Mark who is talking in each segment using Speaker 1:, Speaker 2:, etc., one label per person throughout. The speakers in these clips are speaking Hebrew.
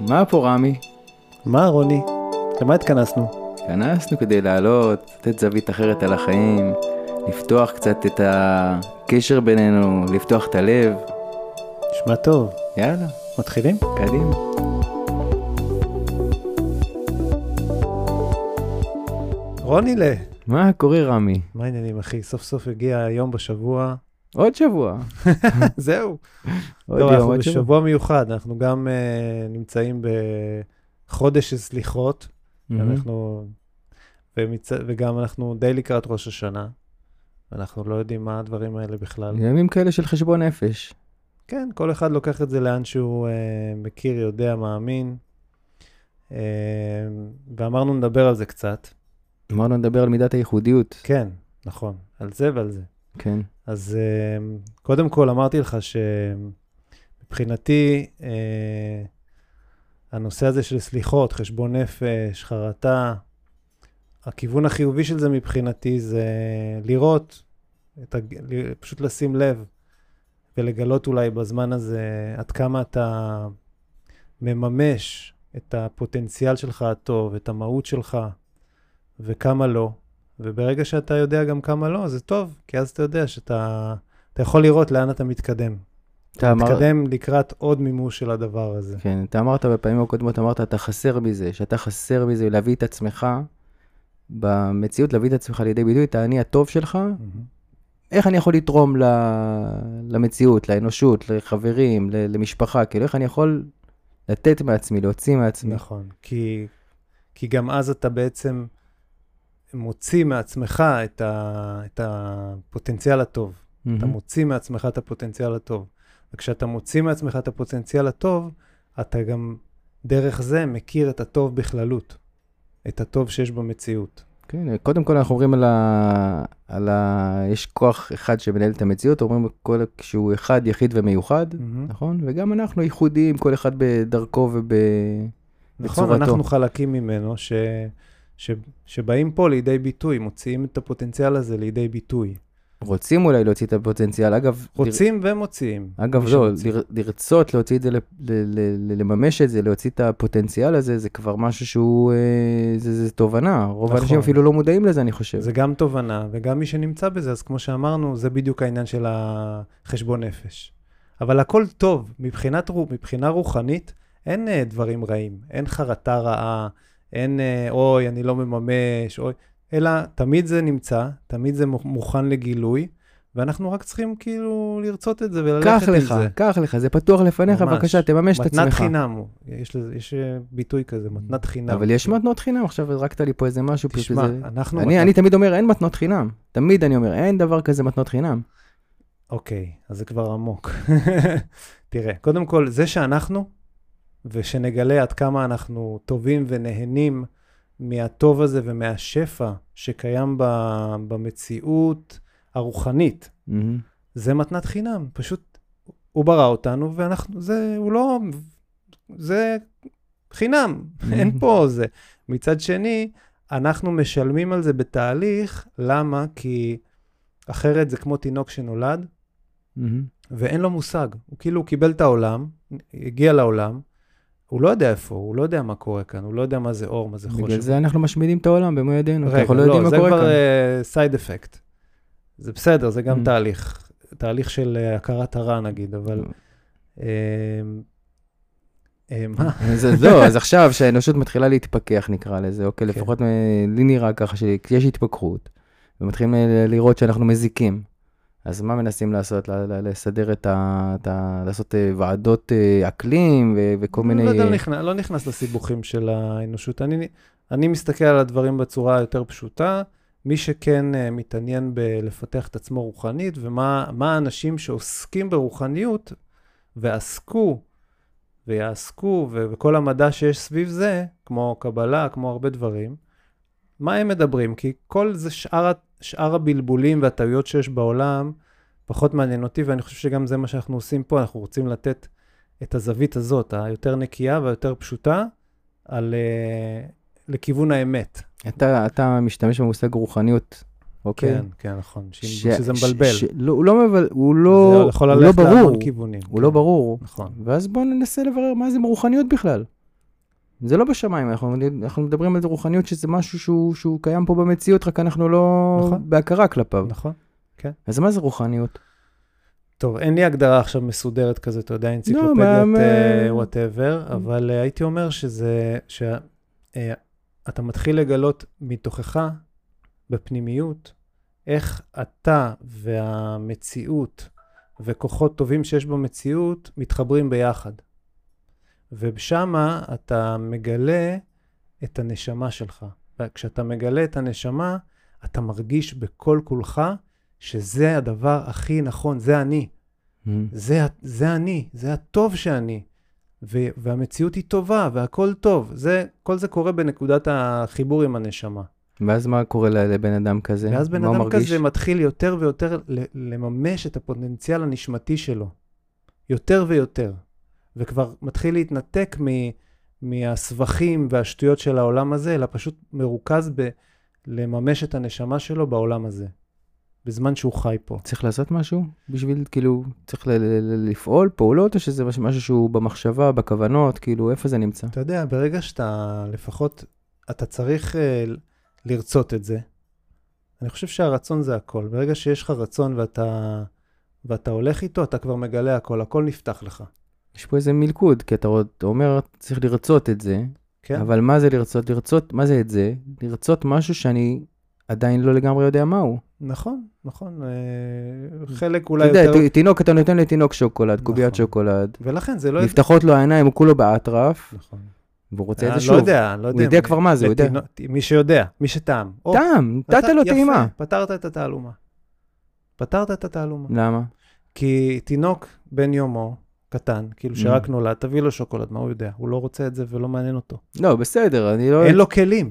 Speaker 1: מה פה רמי?
Speaker 2: מה רוני? למה התכנסנו?
Speaker 1: התכנסנו כדי לעלות, לתת זווית אחרת על החיים, לפתוח קצת את הקשר בינינו, לפתוח את הלב.
Speaker 2: נשמע טוב.
Speaker 1: יאללה,
Speaker 2: מתחילים?
Speaker 1: קדימה.
Speaker 2: רוני ל...
Speaker 1: מה קורה רמי?
Speaker 2: מה העניינים אחי? סוף סוף הגיע היום בשבוע.
Speaker 1: עוד שבוע.
Speaker 2: זהו.
Speaker 1: עוד
Speaker 2: טוב,
Speaker 1: יום,
Speaker 2: אנחנו
Speaker 1: עוד שבוע.
Speaker 2: בשבוע מיוחד, אנחנו גם uh, נמצאים בחודש של סליחות. אנחנו... ומצ... וגם אנחנו די לקראת ראש השנה. ואנחנו לא יודעים מה הדברים האלה בכלל.
Speaker 1: ימים כאלה של חשבון נפש.
Speaker 2: כן, כל אחד לוקח את זה לאן שהוא uh, מכיר, יודע, מאמין. Uh, ואמרנו נדבר על זה קצת.
Speaker 1: אמרנו נדבר על מידת הייחודיות.
Speaker 2: כן, נכון, על זה ועל זה.
Speaker 1: כן.
Speaker 2: אז uh, קודם כל אמרתי לך שמבחינתי uh, הנושא הזה של סליחות, חשבון נפש, חרטה, הכיוון החיובי של זה מבחינתי זה לראות, את הג... פשוט לשים לב ולגלות אולי בזמן הזה עד כמה אתה מממש את הפוטנציאל שלך הטוב, את המהות שלך, וכמה לא. וברגע שאתה יודע גם כמה לא, זה טוב, כי אז אתה יודע שאתה אתה יכול לראות לאן אתה מתקדם.
Speaker 1: אתה אמר...
Speaker 2: מתקדם לקראת עוד מימוש של הדבר הזה.
Speaker 1: כן, אתה אמרת בפעמים הקודמות, אמרת, אתה חסר מזה, שאתה חסר מזה להביא את עצמך, במציאות להביא את עצמך לידי ביטוי, את האני הטוב שלך,
Speaker 2: מהמם.
Speaker 1: איך אני יכול לתרום ל... למציאות, לאנושות, לחברים, ל... למשפחה, כאילו איך אני יכול לתת מעצמי, להוציא מעצמי.
Speaker 2: נכון, כי, כי גם אז אתה בעצם מוציא מעצמך את, ה, את הפוטנציאל הטוב. אתה
Speaker 1: מהמם.
Speaker 2: מוציא מעצמך את הפוטנציאל הטוב. וכשאתה מוציא מעצמך את הפוטנציאל הטוב, אתה גם דרך זה מכיר את הטוב בכללות, את הטוב שיש במציאות.
Speaker 1: כן, קודם כל אנחנו אומרים על ה... על ה... יש כוח אחד שמנהל את המציאות, אומרים כל... שהוא אחד, יחיד ומיוחד,
Speaker 2: מהמם.
Speaker 1: נכון? וגם אנחנו ייחודיים, כל אחד בדרכו וב...
Speaker 2: נכון,
Speaker 1: בצורתו.
Speaker 2: אנחנו חלקים ממנו ש, ש, שבאים פה לידי ביטוי, מוציאים את הפוטנציאל הזה לידי ביטוי.
Speaker 1: רוצים אולי להוציא את הפוטנציאל. אגב,
Speaker 2: רוצים ומוציאים.
Speaker 1: אגב, לא. לר- לרצות להוציא את זה, ל- ל- ל- לממש את זה, להוציא את הפוטנציאל הזה, זה כבר משהו שהוא, אה, זה, זה תובנה. רוב
Speaker 2: נכון.
Speaker 1: האנשים אפילו לא מודעים לזה, אני חושב.
Speaker 2: זה גם תובנה, וגם מי שנמצא בזה, אז כמו שאמרנו, זה בדיוק העניין של החשבון נפש. אבל הכל טוב, מבחינת, מבחינה רוחנית, אין אה, דברים רעים, אין חרטה רעה, אין אה, אוי, אני לא מממש, אוי, אלא תמיד זה נמצא, תמיד זה מו- מוכן לגילוי, ואנחנו רק צריכים כאילו לרצות את זה וללכת
Speaker 1: קח
Speaker 2: עם
Speaker 1: לך,
Speaker 2: זה.
Speaker 1: קח לך, זה פתוח לפניך,
Speaker 2: ממש.
Speaker 1: בבקשה, תממש את
Speaker 2: מתנת
Speaker 1: עצמך.
Speaker 2: חינם, הוא- יש, לזה- יש אה, ביטוי כזה, מתנת חינם.
Speaker 1: אבל יש מתנות חינם, עכשיו זרקת לי פה איזה משהו.
Speaker 2: תשמע,
Speaker 1: זה-
Speaker 2: אנחנו...
Speaker 1: אני, אני תמיד אומר, אין מתנות חינם. תמיד אני אומר, אין דבר כזה מתנות חינם.
Speaker 2: אוקיי, אז זה כבר עמוק. תראה, קודם כל, זה שאנחנו, ושנגלה עד כמה אנחנו טובים ונהנים מהטוב הזה ומהשפע שקיים ב- במציאות הרוחנית,
Speaker 1: מהמם.
Speaker 2: זה מתנת חינם. פשוט, הוא ברא אותנו, ואנחנו, זה, הוא לא, זה חינם, אין פה זה. מצד שני, אנחנו משלמים על זה בתהליך, למה? כי אחרת זה כמו תינוק שנולד,
Speaker 1: מהמם.
Speaker 2: ואין לו מושג. הוא כאילו, קיבל את העולם, הגיע לעולם, הוא לא יודע איפה הוא, הוא לא יודע מה קורה כאן, הוא לא יודע מה זה אור, מה זה חושך.
Speaker 1: בגלל זה אנחנו משמידים את העולם במו ידינו,
Speaker 2: רגע,
Speaker 1: אנחנו לא יודעים מה
Speaker 2: זה
Speaker 1: קורה
Speaker 2: כבר
Speaker 1: כאן.
Speaker 2: סייד אפקט. זה בסדר, זה גם
Speaker 1: Mm.
Speaker 2: תהליך. תהליך של אה, הכרת הרע נגיד, אבל... אה, אה, מה?
Speaker 1: זה לא, אז עכשיו שהאנושות מתחילה להתפכח נקרא לזה, אוקיי,
Speaker 2: כן.
Speaker 1: לפחות אה, לי נראה ככה שיש התפכחות, ומתחילים אה, לראות שאנחנו מזיקים. אז מה מנסים לעשות? לסדר את ה... את ה- לעשות אה, ועדות אה, אקלים ו- וכל מיני...
Speaker 2: לא, יודע, לא, נכנס, לא נכנס לסיבוכים של האנושות. אני, אני מסתכל על הדברים בצורה היותר פשוטה. מי שכן uh, מתעניין בלפתח את עצמו רוחנית, ומה מה האנשים שעוסקים ברוחניות ועסקו ויעסקו, וכל המדע שיש סביב זה, כמו קבלה, כמו הרבה דברים, מה הם מדברים? כי כל זה שאר, שאר הבלבולים והטעויות שיש בעולם, פחות מעניין אותי, ואני חושב שגם זה מה שאנחנו עושים פה, אנחנו רוצים לתת את הזווית הזאת, היותר נקייה והיותר פשוטה, על, uh, לכיוון האמת.
Speaker 1: אתה, אתה משתמש במושג רוחניות, אוקיי?
Speaker 2: כן, כן, נכון, ש...
Speaker 1: ש-
Speaker 2: שזה מבלבל.
Speaker 1: ש- לא, הוא לא מבלבל, הוא לא,
Speaker 2: זה יכול
Speaker 1: הוא לא
Speaker 2: ללכת
Speaker 1: ברור,
Speaker 2: להמון כיוונים.
Speaker 1: הוא
Speaker 2: כן,
Speaker 1: לא ברור.
Speaker 2: נכון.
Speaker 1: ואז בואו ננסה לברר מה זה רוחניות בכלל. זה לא בשמיים, אנחנו, אנחנו מדברים על רוחניות שזה משהו שהוא, שהוא קיים פה במציאות, רק אנחנו לא
Speaker 2: נכון.
Speaker 1: בהכרה כלפיו.
Speaker 2: נכון.
Speaker 1: אז מה זה רוחניות?
Speaker 2: טוב, אין לי הגדרה עכשיו מסודרת כזה, אתה יודע, אנציקלופדיית וואטאבר, אבל אה, הייתי אומר שזה, שאתה מתחיל לגלות מתוכך, בפנימיות, איך אתה והמציאות וכוחות טובים שיש במציאות מתחברים ביחד. ושמה אתה מגלה את הנשמה שלך. וכשאתה מגלה את הנשמה, אתה מרגיש בכל כולך שזה הדבר הכי נכון, זה אני. זה, ה- זה אני, זה הטוב שאני. ו- והמציאות היא טובה, והכל טוב. זה, כל זה קורה בנקודת החיבור עם הנשמה.
Speaker 1: ואז מה קורה לבן אדם כזה?
Speaker 2: ואז בן אדם
Speaker 1: מרגיש?
Speaker 2: כזה מתחיל יותר ויותר לממש את הפוטנציאל הנשמתי שלו. יותר ויותר. וכבר מתחיל להתנתק מ- מהסבכים והשטויות של העולם הזה, אלא פשוט מרוכז בלממש את הנשמה שלו בעולם הזה. בזמן שהוא חי פה.
Speaker 1: צריך לעשות משהו בשביל, כאילו, צריך ל- ל- ל- לפעול פעולות, או שזה מש- משהו שהוא במחשבה, בכוונות, כאילו, איפה זה נמצא?
Speaker 2: אתה יודע, ברגע שאתה לפחות, אתה צריך uh, לרצות את זה. אני חושב שהרצון זה הכל. ברגע שיש לך רצון ואתה, ואתה הולך איתו, אתה כבר מגלה הכל, הכל נפתח לך.
Speaker 1: יש פה איזה מלכוד, כי אתה אתה אומר, צריך לרצות את זה,
Speaker 2: כן?
Speaker 1: אבל מה זה לרצות? לרצות, מה זה את זה? לרצות משהו שאני עדיין לא לגמרי יודע מהו.
Speaker 2: נכון, נכון. אה, חלק אולי
Speaker 1: אתה יודע,
Speaker 2: יותר...
Speaker 1: ת- תינוק, אתה נותן לתינוק שוקולד, קוביית
Speaker 2: נכון.
Speaker 1: שוקולד,
Speaker 2: ולכן זה לא...
Speaker 1: נפתחות לו העיניים, הוא כולו באטרף,
Speaker 2: נכון.
Speaker 1: והוא רוצה את
Speaker 2: אני
Speaker 1: זה שוב.
Speaker 2: לא יודע, לא יודע.
Speaker 1: הוא יודע כבר מה זה, הוא יודע.
Speaker 2: מי שיודע, מי שטעם.
Speaker 1: טעם, נתת לו טעימה.
Speaker 2: יפה, פתרת את התעלומה. פתרת את התעלומה.
Speaker 1: למה?
Speaker 2: כי תינוק בן יומו, קטן, כאילו
Speaker 1: Mm.
Speaker 2: שרק נולד, תביא לו שוקולד, מה הוא יודע? הוא לא רוצה את זה ולא מעניין אותו.
Speaker 1: לא, בסדר, אני לא...
Speaker 2: אין לו כלים.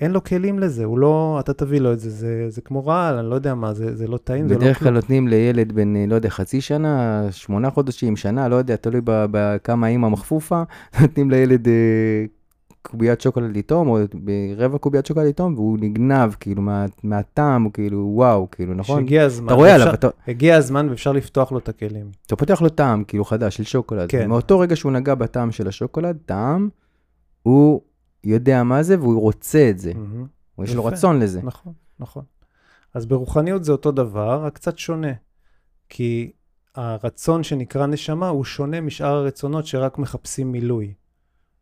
Speaker 2: אין לו כלים לזה, הוא לא, אתה תביא לו את זה, זה, זה כמו רעל, אני לא יודע מה, זה, זה לא טעים, לא
Speaker 1: בדרך כלל
Speaker 2: כלום.
Speaker 1: נותנים לילד בן, אה, לא יודע, חצי שנה, שמונה חודשים, שנה, לא יודע, תלוי בכמה האימא מחפופה, נותנים לילד אה, קוביית שוקולד לטעום, או ברבע קוביית שוקולד לטעום, והוא נגנב, כאילו, מה, מהטעם, הוא כאילו, וואו, כאילו, נכון?
Speaker 2: שהגיע הזמן.
Speaker 1: אתה רואה
Speaker 2: אפשר-
Speaker 1: עליו, אתה,
Speaker 2: הגיע הזמן ואפשר לפתוח לו את הכלים.
Speaker 1: אתה פותח לו טעם, כאילו, חדש, של שוקולד.
Speaker 2: כן.
Speaker 1: מאותו רגע שהוא נגע בטעם של השוקולד, טעם, הוא יודע מה זה והוא רוצה את זה.
Speaker 2: מהמם.
Speaker 1: יש לו. רצון לזה.
Speaker 2: נכון, נכון. אז ברוחניות זה אותו דבר, רק קצת שונה. כי הרצון שנקרא נשמה הוא שונה משאר הרצונות שרק מחפשים מילוי.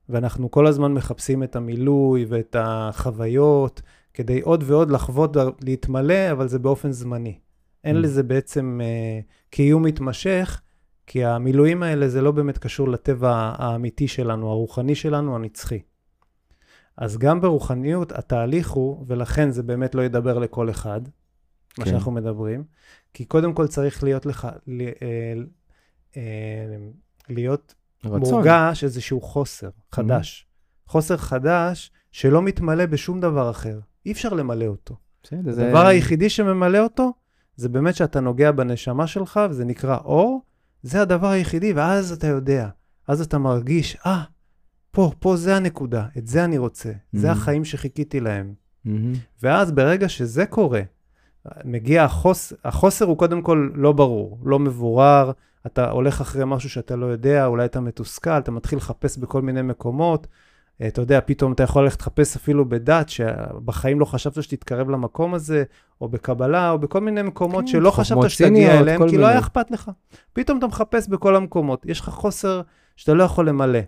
Speaker 2: ואנחנו כל הזמן מחפשים את המילוי ואת החוויות, כדי עוד ועוד לחוות, להתמלא, אבל זה באופן זמני. אין
Speaker 1: Mm.
Speaker 2: לזה בעצם אה, קיום מתמשך, כי המילואים האלה זה לא באמת קשור לטבע האמיתי שלנו, הרוחני שלנו, הנצחי. אז גם ברוחניות התהליך הוא, ולכן זה באמת לא ידבר לכל אחד, מה
Speaker 1: כן.
Speaker 2: שאנחנו מדברים, כי קודם כל צריך להיות לך, ל- אה, אה, להיות
Speaker 1: רצון.
Speaker 2: מורגש איזשהו חוסר חדש. חוסר חדש שלא מתמלא בשום דבר אחר. אי אפשר למלא אותו.
Speaker 1: בסדר, זה...
Speaker 2: הדבר היחידי שממלא אותו, זה באמת שאתה נוגע בנשמה שלך, וזה נקרא אור, זה הדבר היחידי, ואז אתה יודע, אז אתה מרגיש, אה, פה, פה זה הנקודה, את זה אני רוצה, זה
Speaker 1: Mhm.
Speaker 2: החיים שחיכיתי להם.
Speaker 1: מהמם.
Speaker 2: ואז ברגע שזה קורה, מגיע החוס... החוסר הוא קודם כל לא ברור, לא מבורר, אתה הולך אחרי משהו שאתה לא יודע, אולי אתה מתוסכל, אתה מתחיל לחפש בכל מיני מקומות. אה, אתה יודע, פתאום אתה יכול ללכת לחפש אפילו בדת, שבחיים לא חשבת שתתקרב למקום הזה, או בקבלה, או בכל מיני מקומות
Speaker 1: כן,
Speaker 2: שלא חשבת שתגיע אליהם, כי לא
Speaker 1: מיני.
Speaker 2: היה אכפת לך. פתאום אתה מחפש בכל המקומות, יש לך חוסר שאתה לא יכול למלא.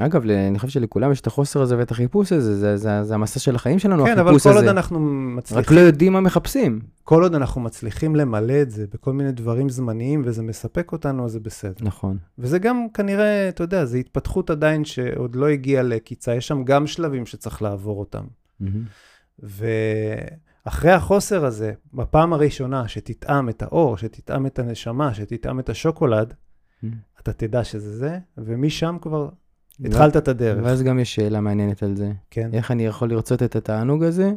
Speaker 1: אגב, אני חושב שלכולם יש את החוסר הזה ואת החיפוש הזה, זה- זה זה המסע של החיים שלנו,
Speaker 2: כן, אבל
Speaker 1: החיפוש
Speaker 2: כל עוד
Speaker 1: הזה.
Speaker 2: אנחנו
Speaker 1: רק
Speaker 2: מצליחים
Speaker 1: לא יודעים מה מחפשים.
Speaker 2: כל עוד אנחנו מצליחים למלא את זה בכל מיני דברים זמניים וזה מספק אותנו, אז זה בסדר.
Speaker 1: נכון.
Speaker 2: וזה גם כנראה, אתה יודע, זו התפתחות עדיין שעוד לא הגיעה לקיצה, יש שם גם שלבים שצריך לעבור אותם.
Speaker 1: מהמם.
Speaker 2: ואחרי החוסר הזה, בפעם הראשונה שתטעם את האור, שתטעם את הנשמה, שתטעם את השוקולד,
Speaker 1: מהמם.
Speaker 2: אתה תדע שזה זה, ומשם כבר התחלת את הדרך.
Speaker 1: ואז גם יש שאלה מעניינת על זה.
Speaker 2: כן,
Speaker 1: איך אני יכול לרצות את התענוג הזה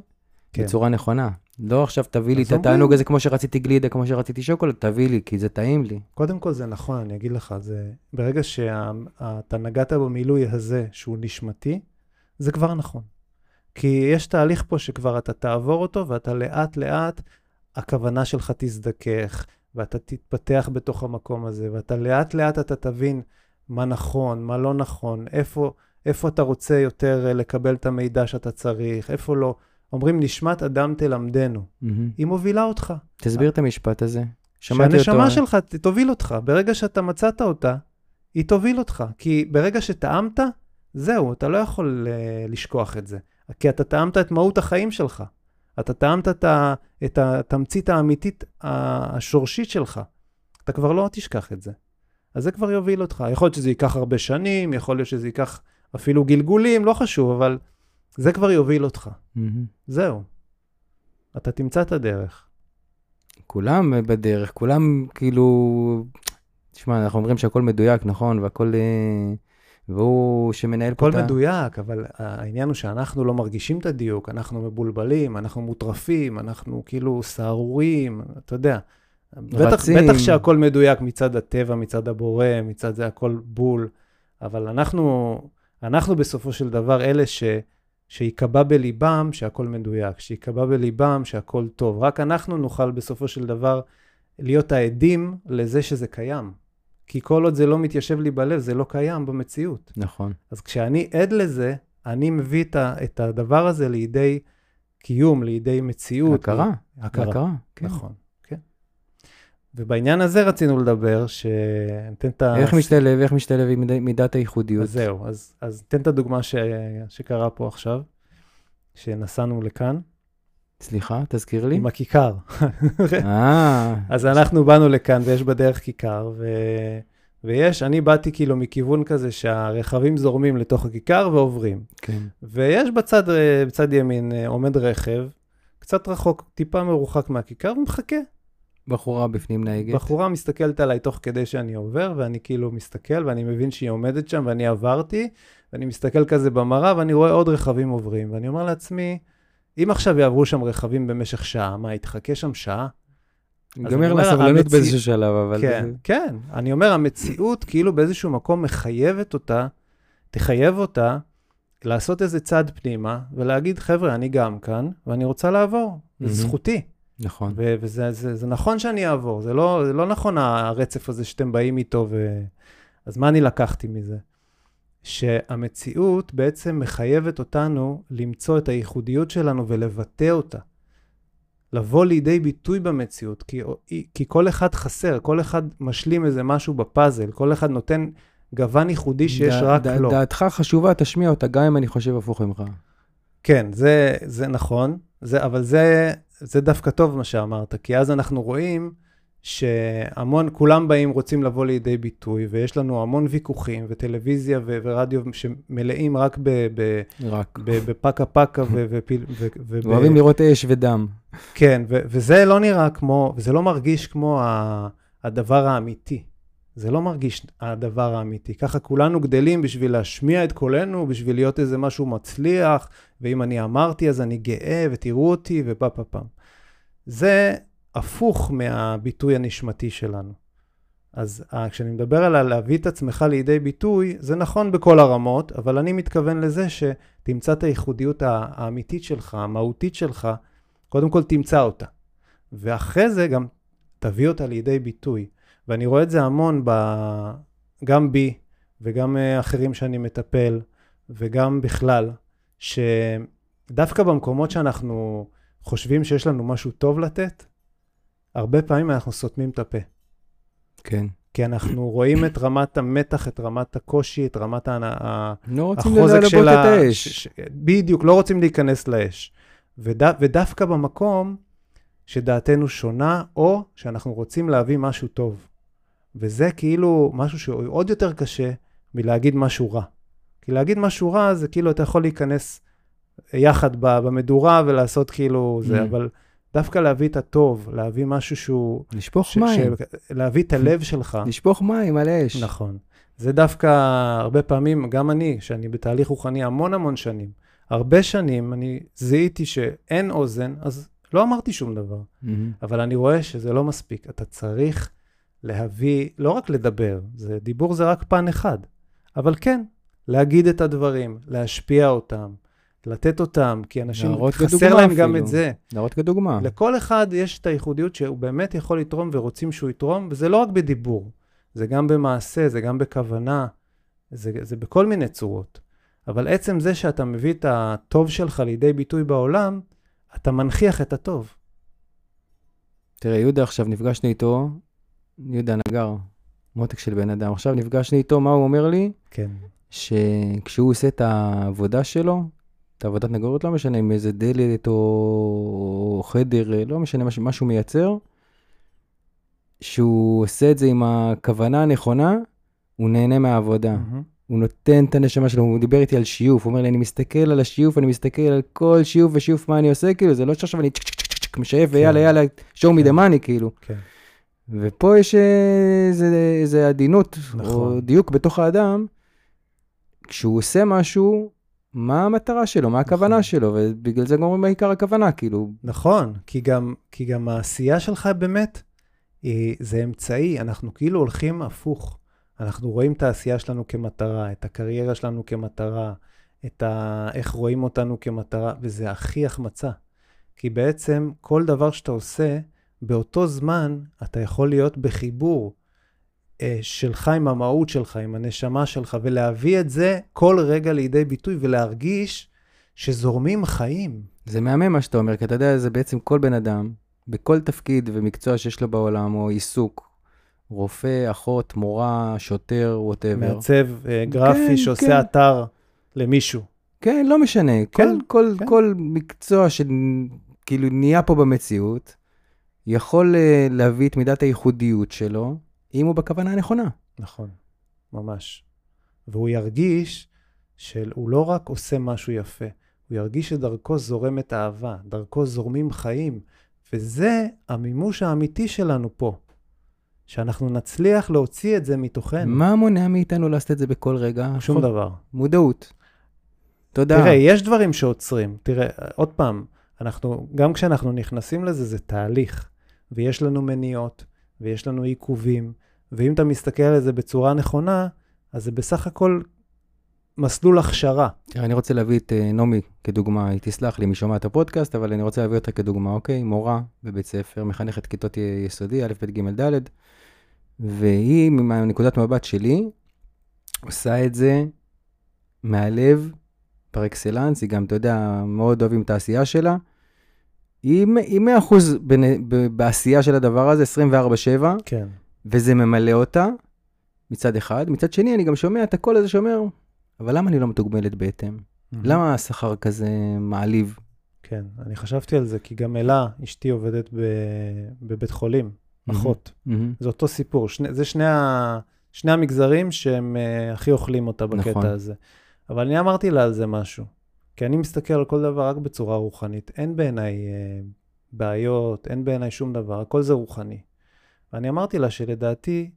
Speaker 2: כן.
Speaker 1: בצורה נכונה? לא עכשיו תביא לי את התענוג. הזה כמו שרציתי גלידה, כמו שרציתי שוקולד, תביא לי, כי זה טעים לי.
Speaker 2: קודם כל זה נכון, אני אגיד לך, זה ברגע שאתה נגעת במילוי הזה, שהוא נשמתי, זה כבר נכון. כי יש תהליך פה שכבר אתה תעבור אותו, ואתה לאט לאט, הכוונה שלך תזדכך, ואתה תתפתח בתוך המקום הזה, ואתה לאט לאט אתה תבין מה נכון, מה לא נכון, איפה, איפה אתה רוצה יותר אה, לקבל את המידע שאתה צריך, איפה לא. אומרים, נשמת אדם תלמדנו.
Speaker 1: מהמם.
Speaker 2: היא מובילה אותך.
Speaker 1: תסביר את המשפט הזה. שמעתי אותו.
Speaker 2: שהנשמה שלך תוביל אותך. ברגע שאתה מצאת אותה, היא תוביל אותך. כי ברגע שטעמת, זהו, אתה לא יכול uh, לשכוח את זה. כי אתה טעמת את מהות החיים שלך. אתה טעמת את, ה, את התמצית האמיתית השורשית שלך. אתה כבר לא תשכח את זה. אז זה כבר יוביל אותך. יכול להיות שזה ייקח הרבה שנים, יכול להיות שזה ייקח אפילו גלגולים, לא חשוב, אבל זה כבר יוביל אותך.
Speaker 1: מהמם.
Speaker 2: זהו. אתה תמצא את הדרך.
Speaker 1: כולם בדרך, כולם כאילו... תשמע, אנחנו אומרים שהכל מדויק, נכון? והכל... אה, והוא שמנהל פה
Speaker 2: הכל
Speaker 1: את ה...
Speaker 2: מדויק, אבל העניין הוא שאנחנו לא מרגישים את הדיוק, אנחנו מבולבלים, אנחנו מוטרפים, אנחנו כאילו סהרוריים, אתה יודע. בטח. בטח שהכל מדויק מצד הטבע, מצד הבורא, מצד זה הכל בול, אבל אנחנו, אנחנו בסופו של דבר אלה ש, שייקבע בליבם שהכל מדויק, שייקבע בליבם שהכל טוב. רק אנחנו נוכל בסופו של דבר להיות העדים לזה שזה קיים. כי כל עוד זה לא מתיישב לי בלב, זה לא קיים במציאות.
Speaker 1: נכון.
Speaker 2: אז כשאני עד לזה, אני מביא את, ה, את הדבר הזה לידי קיום, לידי מציאות.
Speaker 1: הכרה.
Speaker 2: הכרה.
Speaker 1: הכרה, כן.
Speaker 2: נכון. ובעניין הזה רצינו לדבר, שניתן את ה...
Speaker 1: איך משתלב, איך משתלב עם מיד- מידת הייחודיות.
Speaker 2: אז זהו, אז, אז תן את הדוגמה ש... שקרה פה עכשיו, שנסענו לכאן,
Speaker 1: סליחה, תזכיר לי.
Speaker 2: עם הכיכר.
Speaker 1: אה,
Speaker 2: אז אנחנו באנו לכאן ויש בדרך כיכר, ו... ויש, אני באתי כאילו מכיוון כזה שהרכבים זורמים לתוך הכיכר ועוברים.
Speaker 1: כן.
Speaker 2: ויש בצד, אה, בצד ימין אה, עומד רכב, קצת רחוק, טיפה מרוחק מהכיכר, ומחכה.
Speaker 1: בחורה בפנים נהגת.
Speaker 2: בחורה מסתכלת עליי תוך כדי שאני עובר, ואני כאילו מסתכל, ואני מבין שהיא עומדת שם, ואני עברתי, ואני מסתכל כזה במראה, ואני רואה עוד רכבים עוברים, ואני אומר לעצמי, אם עכשיו יעברו שם רכבים במשך שעה, מה, היא תחכה שם שעה? אני
Speaker 1: ייגמר
Speaker 2: אומר,
Speaker 1: לה סבלנות
Speaker 2: המציא-
Speaker 1: באיזשהו שלב, אבל...
Speaker 2: כן,
Speaker 1: זה-
Speaker 2: כן. אני אומר, המציאות כאילו באיזשהו מקום מחייבת אותה, תחייב אותה לעשות איזה צעד פנימה, ולהגיד, חבר'ה, אני גם כאן, ואני רוצה לעבור. זו זכותי.
Speaker 1: נכון.
Speaker 2: ו- וזה זה, זה נכון שאני אעבור, זה לא, זה לא נכון הרצף הזה שאתם באים איתו. ו... אז מה אני לקחתי מזה? שהמציאות בעצם מחייבת אותנו למצוא את הייחודיות שלנו ולבטא אותה. לבוא לידי ביטוי במציאות, כי, כי כל אחד חסר, כל אחד משלים איזה משהו בפאזל, כל אחד נותן גוון ייחודי שיש
Speaker 1: דע-
Speaker 2: רק
Speaker 1: דע-
Speaker 2: לו.
Speaker 1: דעתך חשובה, תשמיע אותה, גם אם אני חושב הפוך ממך.
Speaker 2: כן, זה, זה נכון, זה, אבל זה, זה דווקא טוב מה שאמרת, כי אז אנחנו רואים שהמון, כולם באים, רוצים לבוא לידי ביטוי, ויש לנו המון ויכוחים, וטלוויזיה ו- ורדיו שמלאים רק ב- ב-
Speaker 1: רק.
Speaker 2: ב- בפקה פקה ו... ופיל- ו- ו-
Speaker 1: אוהבים לראות אש ודם.
Speaker 2: כן, ו- וזה לא נראה כמו, וזה לא מרגיש כמו ה- הדבר האמיתי. זה לא מרגיש הדבר האמיתי. ככה כולנו גדלים בשביל להשמיע את קולנו, בשביל להיות איזה משהו מצליח, ואם אני אמרתי אז אני גאה, ותראו אותי, ופה פה פעם. זה הפוך מהביטוי הנשמתי שלנו. אז אה, כשאני מדבר על להביא את עצמך לידי ביטוי, זה נכון בכל הרמות, אבל אני מתכוון לזה שתמצא את הייחודיות האמיתית שלך, המהותית שלך, קודם כל תמצא אותה. ואחרי זה גם תביא אותה לידי ביטוי. ואני רואה את זה המון, ב... גם בי וגם אה, אחרים שאני מטפל, וגם בכלל, שדווקא במקומות שאנחנו חושבים שיש לנו משהו טוב לתת, הרבה פעמים אנחנו סותמים את הפה.
Speaker 1: כן.
Speaker 2: כי אנחנו רואים את רמת המתח, את רמת הקושי, את רמת ה- ה-
Speaker 1: לא רוצים
Speaker 2: החוזק
Speaker 1: ללבות
Speaker 2: של
Speaker 1: את. האש.
Speaker 2: ש- בדיוק, לא רוצים להיכנס לאש. וד... ודווקא במקום שדעתנו שונה, או שאנחנו רוצים להביא משהו טוב. וזה כאילו משהו שהוא עוד יותר קשה מלהגיד משהו רע. כי להגיד משהו רע זה כאילו אתה יכול להיכנס יחד במדורה ולעשות כאילו זה,
Speaker 1: Mm.
Speaker 2: אבל דווקא להביא את הטוב, להביא משהו שהוא...
Speaker 1: לשפוך
Speaker 2: ש-
Speaker 1: מים.
Speaker 2: ש- להביא את הלב שלך.
Speaker 1: לשפוך מים על אש.
Speaker 2: נכון. זה דווקא הרבה פעמים, גם אני, שאני בתהליך רוחני המון המון שנים, הרבה שנים אני זיהיתי שאין אוזן, אז לא אמרתי שום דבר.
Speaker 1: מהמם.
Speaker 2: אבל אני רואה שזה לא מספיק. אתה צריך להביא, לא רק לדבר, זה, דיבור זה רק פן אחד, אבל כן, להגיד את הדברים, להשפיע אותם, לתת אותם, כי אנשים, חסר להם גם
Speaker 1: אפילו.
Speaker 2: את זה.
Speaker 1: להראות כדוגמה.
Speaker 2: לכל אחד יש את הייחודיות שהוא באמת יכול לתרום ורוצים שהוא יתרום, וזה לא רק בדיבור, זה גם במעשה, זה גם בכוונה. זה, זה בכל מיני צורות. אבל עצם זה שאתה מביא את הטוב שלך לידי ביטוי בעולם, אתה מנכיח את הטוב.
Speaker 1: תראה, יהודה עכשיו נפגשנו איתו, יהודה נגר, מותק של בן אדם. עכשיו נפגשנו איתו, מה הוא אומר לי?
Speaker 2: כן.
Speaker 1: שכשהוא עושה את העבודה שלו, את העבודת נגרות, לא משנה אם איזה דלת או, או חדר, לא משנה מה, מה שהוא מייצר, שהוא עושה את זה עם הכוונה הנכונה, הוא נהנה מהעבודה.
Speaker 2: Mm-hmm.
Speaker 1: הוא נותן את הנשמה שלו, הוא דיבר איתי על שיוף, הוא אומר לי, אני מסתכל על השיוף, אני מסתכל על כל שיוף ושיוף מה אני עושה, כאילו, זה לא שעכשיו אני משייף, ויאללה, יאללה, show me the money, כאילו.
Speaker 2: כן.
Speaker 1: ופה יש אה, איזה עדינות,
Speaker 2: נכון.
Speaker 1: או דיוק בתוך האדם, כשהוא עושה משהו, מה המטרה שלו, מה הכוונה
Speaker 2: נכון.
Speaker 1: שלו, ובגלל זה גם אומרים מה עיקר הכוונה, כאילו,
Speaker 2: נכון, כי גם, כי גם העשייה שלך באמת, היא, זה אמצעי, אנחנו כאילו הולכים הפוך. אנחנו רואים את העשייה שלנו כמטרה, את הקריירה שלנו כמטרה, את ה... איך רואים אותנו כמטרה, וזה הכי החמצה. כי בעצם כל דבר שאתה עושה, באותו זמן אתה יכול להיות בחיבור אה, שלך עם המהות שלך, עם הנשמה שלך, ולהביא את זה כל רגע לידי ביטוי ולהרגיש שזורמים חיים.
Speaker 1: זה מהמם מה שאתה אומר, כי אתה יודע, זה בעצם כל בן אדם, בכל תפקיד ומקצוע שיש לו בעולם, או עיסוק, רופא, אחות, מורה, שוטר, ווטאבר.
Speaker 2: מעצב אה, גרפי
Speaker 1: כן,
Speaker 2: שעושה
Speaker 1: כן.
Speaker 2: אתר למישהו.
Speaker 1: כן, לא משנה.
Speaker 2: כן,
Speaker 1: כל, כל,
Speaker 2: כן.
Speaker 1: כל מקצוע שכאילו נהיה פה במציאות, יכול אה, להביא את מידת הייחודיות שלו, אם הוא בכוונה הנכונה.
Speaker 2: נכון, ממש. והוא ירגיש שהוא לא רק עושה משהו יפה, הוא ירגיש שדרכו זורמת אהבה, דרכו זורמים חיים, וזה המימוש האמיתי שלנו פה. שאנחנו נצליח להוציא את זה מתוכנו.
Speaker 1: מה מונע מאיתנו לעשות את זה בכל רגע?
Speaker 2: שום דבר.
Speaker 1: מודעות. תודה.
Speaker 2: תראה, יש דברים שעוצרים. תראה, עוד פעם, אנחנו, גם כשאנחנו נכנסים לזה, זה תהליך. ויש לנו מניעות, ויש לנו עיכובים, ואם אתה מסתכל על זה בצורה נכונה, אז זה בסך הכל מסלול הכשרה.
Speaker 1: אני רוצה להביא את אה, נעמי כדוגמה, היא תסלח לי מי שומע את הפודקאסט, אבל אני רוצה להביא אותה כדוגמה, אוקיי? מורה בבית ספר, מחנכת כיתות יסודי, א', ב', ג', ד', והיא, מנקודת מבט שלי, עושה את זה מהלב, פר אקסלנס, היא גם, אתה יודע, מאוד אוהבים את העשייה שלה. היא מ- היא 100% בנ- ב- בעשייה של הדבר הזה, 24/7,
Speaker 2: כן.
Speaker 1: וזה ממלא אותה, מצד אחד. מצד שני, אני גם שומע את הקול הזה שאומר, אבל למה אני לא מתוגמלת בהתאם? למה השכר כזה מעליב?
Speaker 2: כן, אני חשבתי על זה, כי גם אלה, אשתי עובדת ב... בבית חולים, אחות.
Speaker 1: מהמם.
Speaker 2: זה אותו סיפור. שני, זה שני, ה, שני המגזרים שהם uh, הכי אוכלים אותה בקטע
Speaker 1: נכון.
Speaker 2: הזה. אבל אני אמרתי לה על זה משהו. כי אני מסתכל על כל דבר רק בצורה רוחנית. אין בעיניי uh, בעיות, אין בעיניי שום דבר, הכל זה רוחני. ואני אמרתי לה שלדעתי,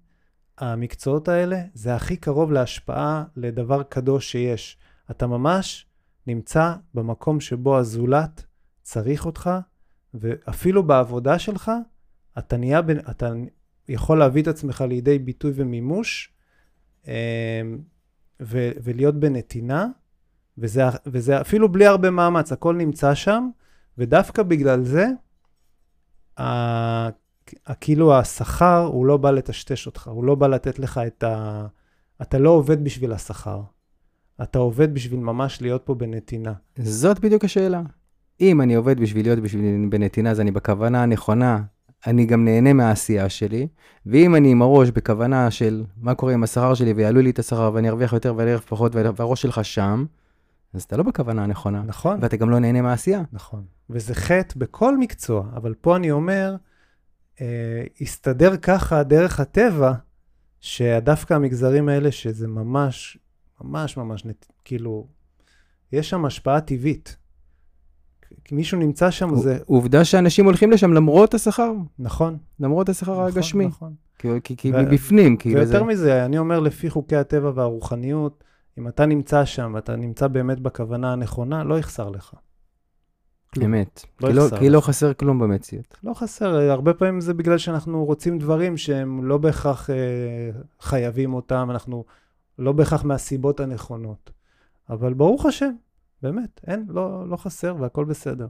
Speaker 2: המקצועות האלה זה הכי קרוב להשפעה לדבר קדוש שיש. אתה ממש נמצא במקום שבו הזולת צריך אותך, ואפילו בעבודה שלך, אתה נהיה, בן- אתה יכול להביא את עצמך לידי ביטוי ומימוש, אה, ו, ולהיות בנתינה, וזה, וזה אפילו בלי הרבה מאמץ, הכל נמצא שם, ודווקא בגלל זה, ה, כאילו השכר, הוא לא בא לטשטש אותך, הוא לא בא לתת לך את ה... אתה לא עובד בשביל השכר, אתה עובד בשביל ממש להיות פה בנתינה.
Speaker 1: זאת בדיוק השאלה. אם אני עובד בשביל להיות בשביל בנתינה, אז אני בכוונה הנכונה, אני גם נהנה מהעשייה שלי, ואם אני עם הראש בכוונה של מה קורה עם השכר שלי ויעלו לי את השכר ואני ארוויח יותר ואני ארוויח פחות והראש שלך שם, אז אתה לא בכוונה הנכונה,
Speaker 2: נכון?
Speaker 1: ואתה גם לא נהנה מהעשייה.
Speaker 2: נכון. וזה חטא בכל מקצוע, אבל פה אני אומר, אה, הסתדר ככה דרך הטבע, שדווקא המגזרים האלה, שזה ממש, ממש ממש, נת, כאילו, יש שם השפעה טבעית. כי מישהו נמצא שם, זה
Speaker 1: עובדה שאנשים הולכים לשם למרות השכר,
Speaker 2: נכון.
Speaker 1: למרות השכר
Speaker 2: נכון,
Speaker 1: הגשמי,
Speaker 2: נכון.
Speaker 1: כי, כי, כי
Speaker 2: ו-
Speaker 1: מבפנים, כאילו זה...
Speaker 2: ויותר מזה, אני אומר, לפי חוקי הטבע והרוחניות, אם אתה נמצא שם ואתה נמצא באמת בכוונה הנכונה, לא יחסר לך. כלום.
Speaker 1: אמת.
Speaker 2: לא
Speaker 1: כי, לא, כי לא. חסר כלום במציאות.
Speaker 2: לא חסר, הרבה פעמים זה בגלל שאנחנו רוצים דברים שהם לא בהכרח אה, חייבים אותם, אנחנו לא בהכרח מהסיבות הנכונות. אבל ברוך השם, באמת, אין, לא, לא חסר והכל בסדר.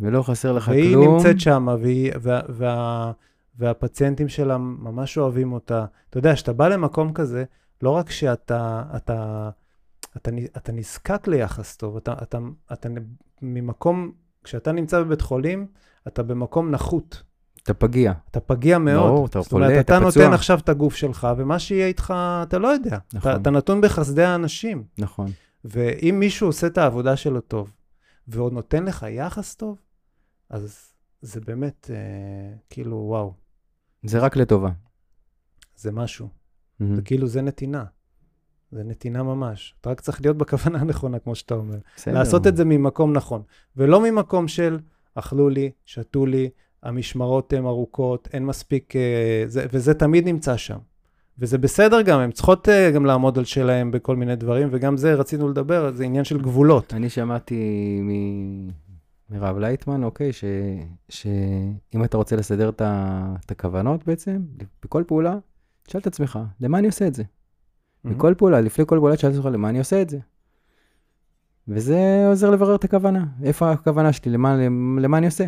Speaker 1: ולא חסר לך
Speaker 2: והיא
Speaker 1: כלום.
Speaker 2: נמצאת שם, והיא, וה, וה, והפציינטים שלה ממש אוהבים אותה. אתה יודע, כשאתה בא למקום כזה, לא רק שאתה אתה, אתה, אתה נזקק ליחס טוב, אתה, אתה, אתה ממקום, כשאתה נמצא בבית חולים, אתה במקום נחות.
Speaker 1: אתה פגיע.
Speaker 2: אתה פגיע מאוד.
Speaker 1: ברור, אתה
Speaker 2: זאת אומרת,
Speaker 1: חולה, אתה
Speaker 2: אתה
Speaker 1: פצוע.
Speaker 2: נותן עכשיו את הגוף שלך, ומה שיהיה איתך, אתה לא יודע.
Speaker 1: נכון.
Speaker 2: אתה, אתה נתון בחסדי האנשים.
Speaker 1: נכון.
Speaker 2: ואם מישהו עושה את העבודה שלו טוב, ועוד נותן לך יחס טוב, אז זה באמת, אה, כאילו, וואו,
Speaker 1: זה רק לטובה.
Speaker 2: זה משהו.
Speaker 1: מהמם.
Speaker 2: זה כאילו, זה נתינה. זה נתינה ממש. אתה רק צריך להיות בכוונה הנכונה, כמו שאתה אומר.
Speaker 1: בסדר.
Speaker 2: לעשות את זה ממקום נכון, ולא ממקום של אכלו לי, שתו לי, המשמרות הן ארוכות, אין מספיק, אה, זה, וזה תמיד נמצא שם. וזה בסדר גם, הן צריכות אה, גם לעמוד על שלהם בכל מיני דברים, וגם זה רצינו לדבר, זה עניין של גבולות.
Speaker 1: אני שמעתי מ- מרב לייטמן, אוקיי, ש- שאם אתה רוצה לסדר את הכוונות בעצם, בכל פעולה, תשאל את עצמך, למה אני עושה את זה? בכל פעולה, לפני כל פעולה, תשאל את עצמך, למה אני עושה את זה? וזה עוזר לברר את הכוונה. איפה הכוונה שלי? למה, למה אני עושה?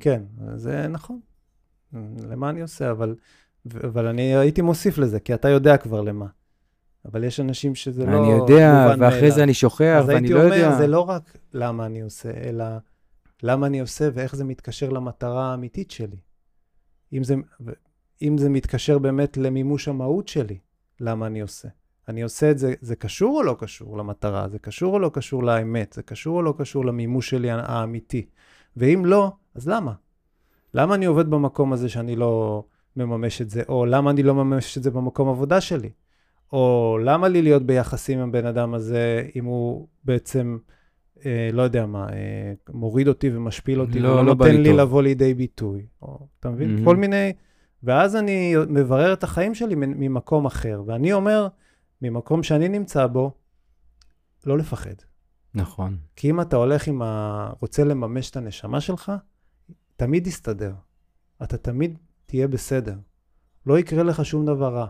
Speaker 2: כן, זה נכון. למה אני עושה, אבל, אבל אני הייתי מוסיף לזה, כי אתה יודע כבר למה. אבל יש אנשים שזה לא
Speaker 1: אני יודע, ואחרי. זה אני שוכח,
Speaker 2: אז
Speaker 1: ואני
Speaker 2: הייתי
Speaker 1: לא
Speaker 2: אומר,
Speaker 1: יודע.
Speaker 2: זה לא רק למה אני עושה, אלא למה אני עושה ואיך זה מתקשר למטרה האמיתית שלי. אם זה, אם זה מתקשר באמת למימוש המהות שלי, למה אני עושה. אני עושה את זה, זה קשור או לא קשור למטרה? זה קשור או לא קשור לאמת? זה קשור או לא קשור למימוש שלי האמיתי? ואם לא, אז למה? למה אני עובד במקום הזה שאני לא מממש את זה? או למה אני לא מממש את זה במקום עבודה שלי? או למה לי להיות ביחסים עם הבן אדם הזה, אם הוא בעצם, אה, לא יודע מה, אה, מוריד אותי ומשפיל אותי,
Speaker 1: לא- לא בא
Speaker 2: נותן
Speaker 1: לי טוב.
Speaker 2: לבוא לידי ביטוי. או, אתה מבין?
Speaker 1: מהמם.
Speaker 2: כל מיני... ואז אני מברר את החיים שלי ממקום אחר, ואני אומר, ממקום שאני נמצא בו, לא לפחד.
Speaker 1: נכון.
Speaker 2: כי אם אתה הולך עם ה... רוצה לממש את הנשמה שלך, תמיד יסתדר. אתה תמיד תהיה בסדר. לא יקרה לך שום דבר רע.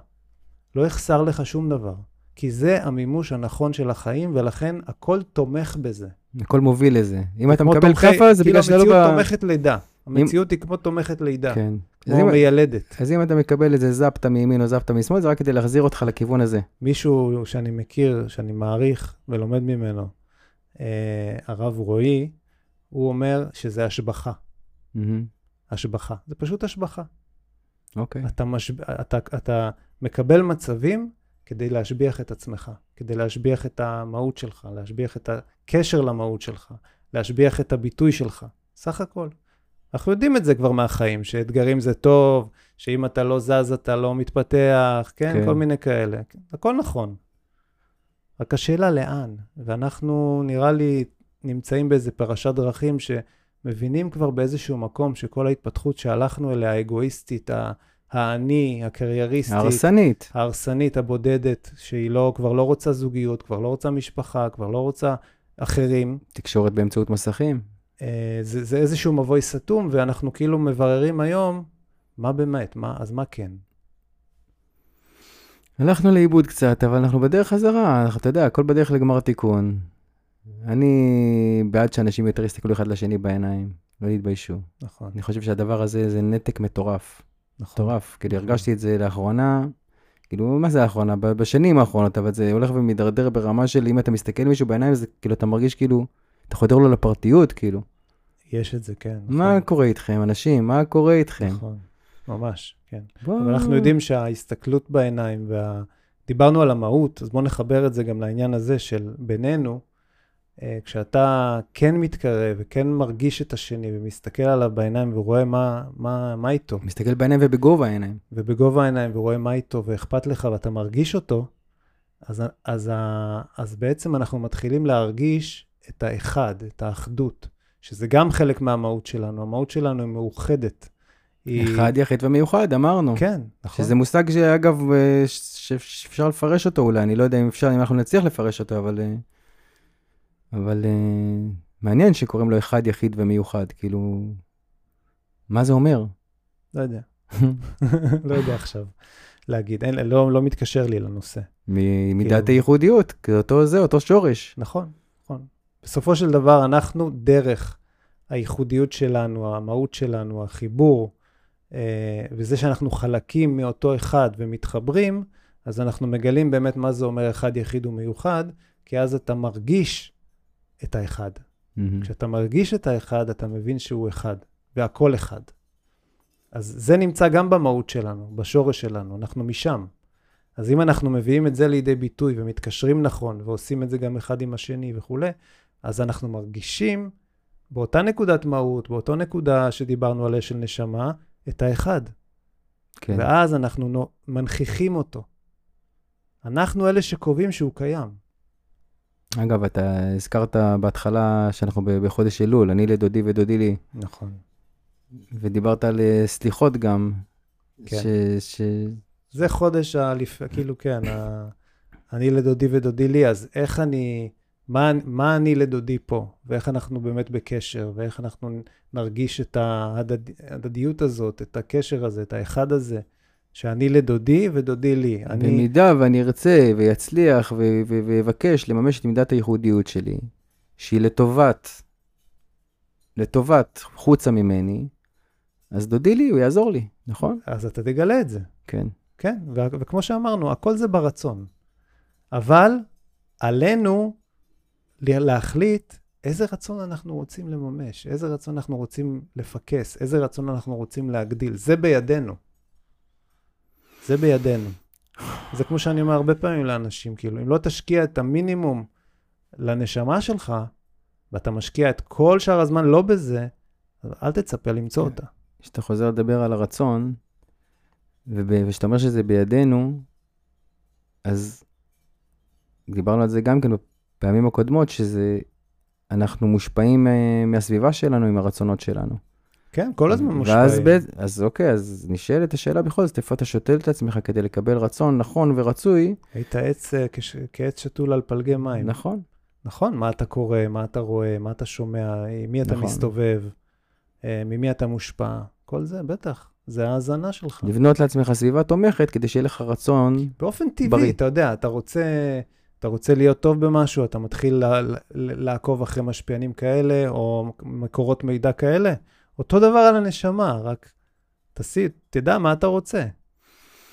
Speaker 2: לא יחסר לך שום דבר. כי זה המימוש הנכון של החיים, ולכן הכל תומך בזה.
Speaker 1: הכל מוביל לזה. אם אתה מקבל כאפה, זה
Speaker 2: כאילו
Speaker 1: בגלל שאתה לא...
Speaker 2: המציאות
Speaker 1: ב-
Speaker 2: תומכת לידה. המציאות היא כמו תומכת לידה.
Speaker 1: כן.
Speaker 2: כמו
Speaker 1: אם-
Speaker 2: מיילדת.
Speaker 1: אז אם אתה מקבל איזה זפטה מימין או זפטה משמאל, זה רק כדי להחזיר אותך לכיוון הזה.
Speaker 2: מישהו שאני מכיר, שאני מעריך ולומד ממנו, אה, הרב רועי, הוא אומר שזה השבחה.
Speaker 1: מהמם.
Speaker 2: השבחה. זה פשוט השבחה.
Speaker 1: אוקיי.
Speaker 2: אתה, משב... אתה, אתה מקבל מצבים כדי להשביח את עצמך, כדי להשביח את המהות שלך, להשביח את הקשר למהות שלך, להשביח את הביטוי שלך, סך הכל. אנחנו יודעים את זה כבר מהחיים, שאתגרים זה טוב, שאם אתה לא זז אתה לא מתפתח, כן?
Speaker 1: כן.
Speaker 2: כל מיני כאלה. הכל נכון. רק השאלה לאן, ואנחנו נראה לי נמצאים באיזה פרשת דרכים שמבינים כבר באיזשהו מקום שכל ההתפתחות שהלכנו אליה, האגואיסטית, האני, הקרייריסטית,
Speaker 1: הרסנית.
Speaker 2: ההרסנית, הבודדת, שהיא לא, כבר לא רוצה זוגיות, כבר לא רוצה משפחה, כבר לא רוצה אחרים,
Speaker 1: תקשורת באמצעות מסכים.
Speaker 2: אה, זה, זה איזשהו מבוי סתום, ואנחנו כאילו מבררים היום, מה באמת, מה, אז מה כן?
Speaker 1: הלכנו לאיבוד קצת, אבל אנחנו בדרך חזרה, אתה יודע, הכל בדרך לגמר תיקון. אני בעד שאנשים יותר יסתכלו אחד לשני בעיניים, לא יתביישו.
Speaker 2: נכון,
Speaker 1: אני חושב שהדבר הזה זה נתק מטורף.
Speaker 2: נכון.
Speaker 1: מטורף. כאילו,
Speaker 2: נכון.
Speaker 1: הרגשתי את זה לאחרונה, כאילו, מה זה לאחרונה? בשנים האחרונות, אבל זה הולך ומידרדר ברמה של אם אתה מסתכל למישהו בעיניים, זה כאילו, אתה מרגיש כאילו, אתה חודר לו לפרטיות, כאילו.
Speaker 2: יש את זה, כן. נכון,
Speaker 1: מה קורה איתכם, אנשים? מה קורה איתכם?
Speaker 2: נכון, ממש, כן.
Speaker 1: בוא...
Speaker 2: אבל אנחנו יודעים שההסתכלות בעיניים, וה... דיברנו על המהות, אז בואו נחבר את זה גם לעניין הזה של בינינו, אה, כשאתה כן מתקרב וכן מרגיש את השני ומסתכל עליו בעיניים ורואה מה, מה, מה איתו,
Speaker 1: מסתכל בעיניים ובגובה העיניים.
Speaker 2: ובגובה העיניים ורואה מה איתו ואכפת לך ואתה מרגיש אותו, אז, אז, ה- אז בעצם אנחנו מתחילים להרגיש את האחד, את האחדות, שזה גם חלק מהמהות שלנו. המהות שלנו היא מאוחדת. היא...
Speaker 1: אחד יחיד ומיוחד, אמרנו.
Speaker 2: כן, נכון.
Speaker 1: שזה מושג שאגב, אה, שאפשר לפרש אותו אולי, אני לא יודע אם אפשר, אם אנחנו נצליח לפרש אותו, אבל... אה, אבל אה, מעניין שקוראים לו אחד יחיד ומיוחד, כאילו... מה זה אומר?
Speaker 2: לא יודע. לא יודע עכשיו להגיד. אין, לא, לא מתקשר לי לנושא.
Speaker 1: ממידת
Speaker 2: כאילו-
Speaker 1: הייחודיות, אותו זה, אותו שורש.
Speaker 2: נכון. בסופו של דבר, אנחנו דרך הייחודיות שלנו, המהות שלנו, החיבור, אה, וזה שאנחנו חלקים מאותו אחד ומתחברים, אז אנחנו מגלים באמת מה זה אומר אחד יחיד ומיוחד, כי אז אתה מרגיש את האחד.
Speaker 1: מהמם.
Speaker 2: כשאתה מרגיש את האחד, אתה מבין שהוא אחד, והכל אחד. אז זה נמצא גם במהות שלנו, בשורש שלנו, אנחנו משם. אז אם אנחנו מביאים את זה לידי ביטוי ומתקשרים נכון, ועושים את זה גם אחד עם השני וכולי, אז אנחנו מרגישים באותה נקודת מהות, באותה נקודה שדיברנו עליה של נשמה, את האחד.
Speaker 1: כן.
Speaker 2: ואז אנחנו נו- מנכיחים אותו. אנחנו אלה שקובעים שהוא קיים.
Speaker 1: אגב, אתה הזכרת בהתחלה שאנחנו בחודש אלול, אני לדודי ודודי לי,
Speaker 2: נכון.
Speaker 1: ודיברת על אה, סליחות גם.
Speaker 2: כן.
Speaker 1: ש... ש...
Speaker 2: זה חודש האליפ... כאילו, כן, ה... אני לדודי ודודי לי, אז איך אני, מה, מה אני לדודי פה, ואיך אנחנו באמת בקשר, ואיך אנחנו נרגיש את ההדד... ההדדיות הזאת, את הקשר הזה, את האחד הזה, שאני לדודי ודודי לי. אני...
Speaker 1: במידה ואני ארצה ויצליח ויבקש לממש את מידת הייחודיות שלי, שהיא לטובת, לטובת חוצה ממני, אז דודי לי, הוא יעזור לי, נכון?
Speaker 2: אז אתה תגלה את זה.
Speaker 1: כן.
Speaker 2: כן, וכמו שאמרנו, הכל זה ברצון. אבל עלינו להחליט איזה רצון אנחנו רוצים לממש, איזה רצון אנחנו רוצים לפקס, איזה רצון אנחנו רוצים להגדיל. זה בידינו. זה בידינו. זה כמו שאני אומר הרבה פעמים לאנשים, כאילו, אם לא תשקיע את המינימום לנשמה שלך, ואתה משקיע את כל שאר הזמן לא בזה, אז אל תצפה למצוא
Speaker 1: כן.
Speaker 2: אותה.
Speaker 1: כשאתה חוזר לדבר על הרצון, וכשאתה אומר שזה בידינו, אז דיברנו על זה גם כן בפעמים הקודמות, שזה, אנחנו מושפעים אה, מהסביבה שלנו עם הרצונות שלנו.
Speaker 2: כן, כל הזמן מושפעים.
Speaker 1: ואז בית, אז אוקיי, אז נשאלת השאלה בכל זאת, איפה אתה שותל את עצמך כדי לקבל רצון נכון ורצוי,
Speaker 2: היית עץ אה, כש- כעץ שתול על פלגי מים.
Speaker 1: נכון?
Speaker 2: נכון, מה אתה קורא, מה אתה רואה, מה אתה שומע, עם מי אתה
Speaker 1: נכון.
Speaker 2: מסתובב, אה, ממי אתה מושפע, כל זה, בטח, זה ההאזנה שלך.
Speaker 1: לבנות לעצמך סביבה תומכת כדי שיהיה לך רצון,
Speaker 2: באופן טבעי,
Speaker 1: בריא.
Speaker 2: אתה יודע, אתה רוצה, אתה רוצה להיות טוב במשהו, אתה מתחיל לעקוב אחרי משפיענים כאלה, או מקורות מידע כאלה, אותו דבר על הנשמה, רק תסי, תדע מה אתה רוצה.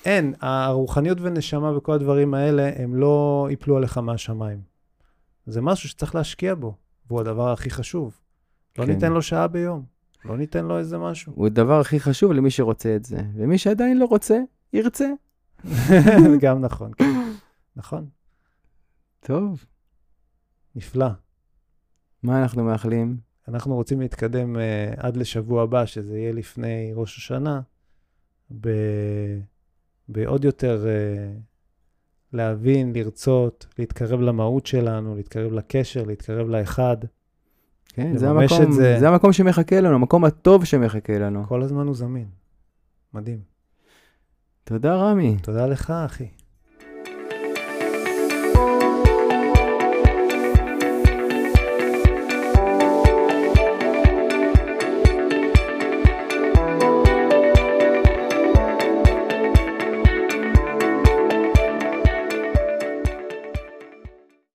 Speaker 2: אין, הרוחניות ונשמה וכל הדברים האלה, הם לא ייפלו עליך מהשמיים. זה משהו שצריך להשקיע בו, והוא הדבר הכי חשוב. לא
Speaker 1: כן.
Speaker 2: ניתן לו שעה ביום, לא ניתן לו איזה משהו.
Speaker 1: הוא הדבר הכי חשוב למי שרוצה את זה. ומי שעדיין לא רוצה, ירצה.
Speaker 2: גם נכון, כן. נכון,
Speaker 1: טוב,
Speaker 2: נפלא.
Speaker 1: מה אנחנו מאחלים?
Speaker 2: אנחנו רוצים להתקדם uh, עד לשבוע הבא, שזה יהיה לפני ראש השנה, ב... בעוד יותר uh, להבין, לרצות, להתקרב למהות שלנו, להתקרב לקשר, להתקרב לאחד.
Speaker 1: כן, זה המקום,
Speaker 2: זה.
Speaker 1: זה המקום שמחכה לנו, המקום הטוב שמחכה לנו.
Speaker 2: כל הזמן הוא זמין. מדהים.
Speaker 1: תודה, רמי.
Speaker 2: תודה לך, אחי.